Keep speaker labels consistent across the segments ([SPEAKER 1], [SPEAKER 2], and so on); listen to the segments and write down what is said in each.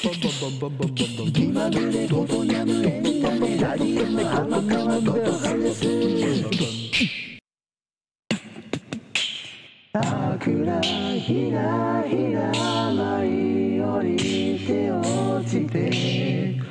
[SPEAKER 1] 気まぐれごとやむエンタメラディオの浜川と話す桜ひらひら舞い降りて落ちて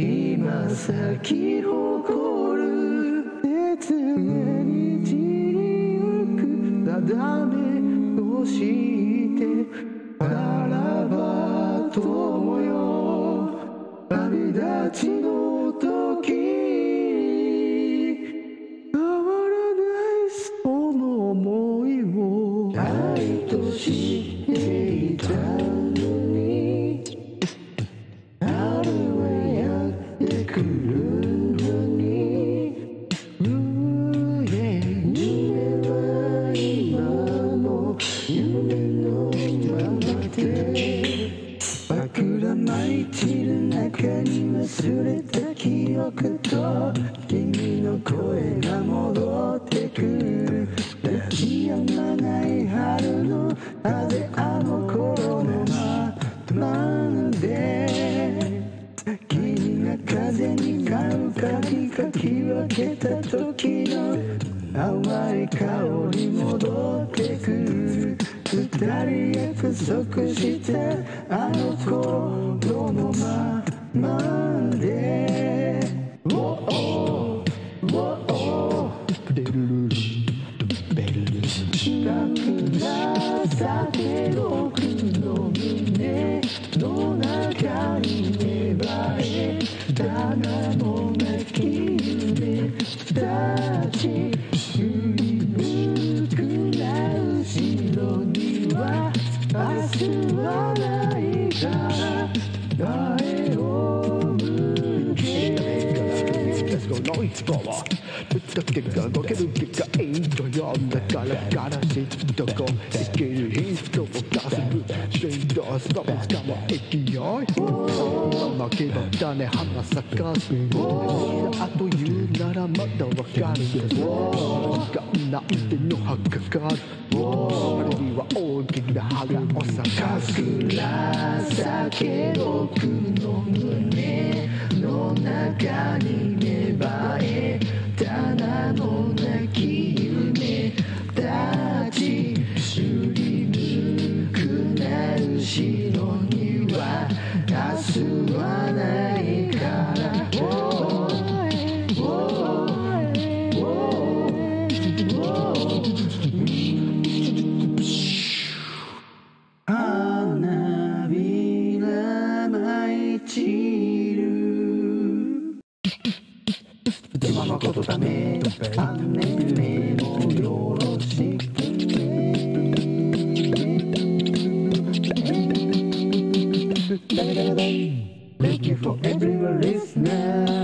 [SPEAKER 1] 今咲き誇る熱に散りゆく定めとしてあらば友よ旅立ちの時変わらないその想いを愛としていた忘れた記憶と君の声が戻ってくる。抱きやまない春の風あの頃のままで君が風に買う鍵かき分けた時の淡い香り戻ってくる二人約束したあの頃のままで Whoa, whoa, 桜咲け僕の胸の中に芽生えた名もなき夢たち振り向くな後ろには明日は
[SPEAKER 2] シンドーストップ捕まえきよい負けば種花咲かすあと言うならまだわかるけど時間なんてのはかかるあるいは大きな花を咲かす
[SPEAKER 1] 桜咲け僕の胸の中に散るでものことだめあんねめもよろしくね Thank you for everyone listening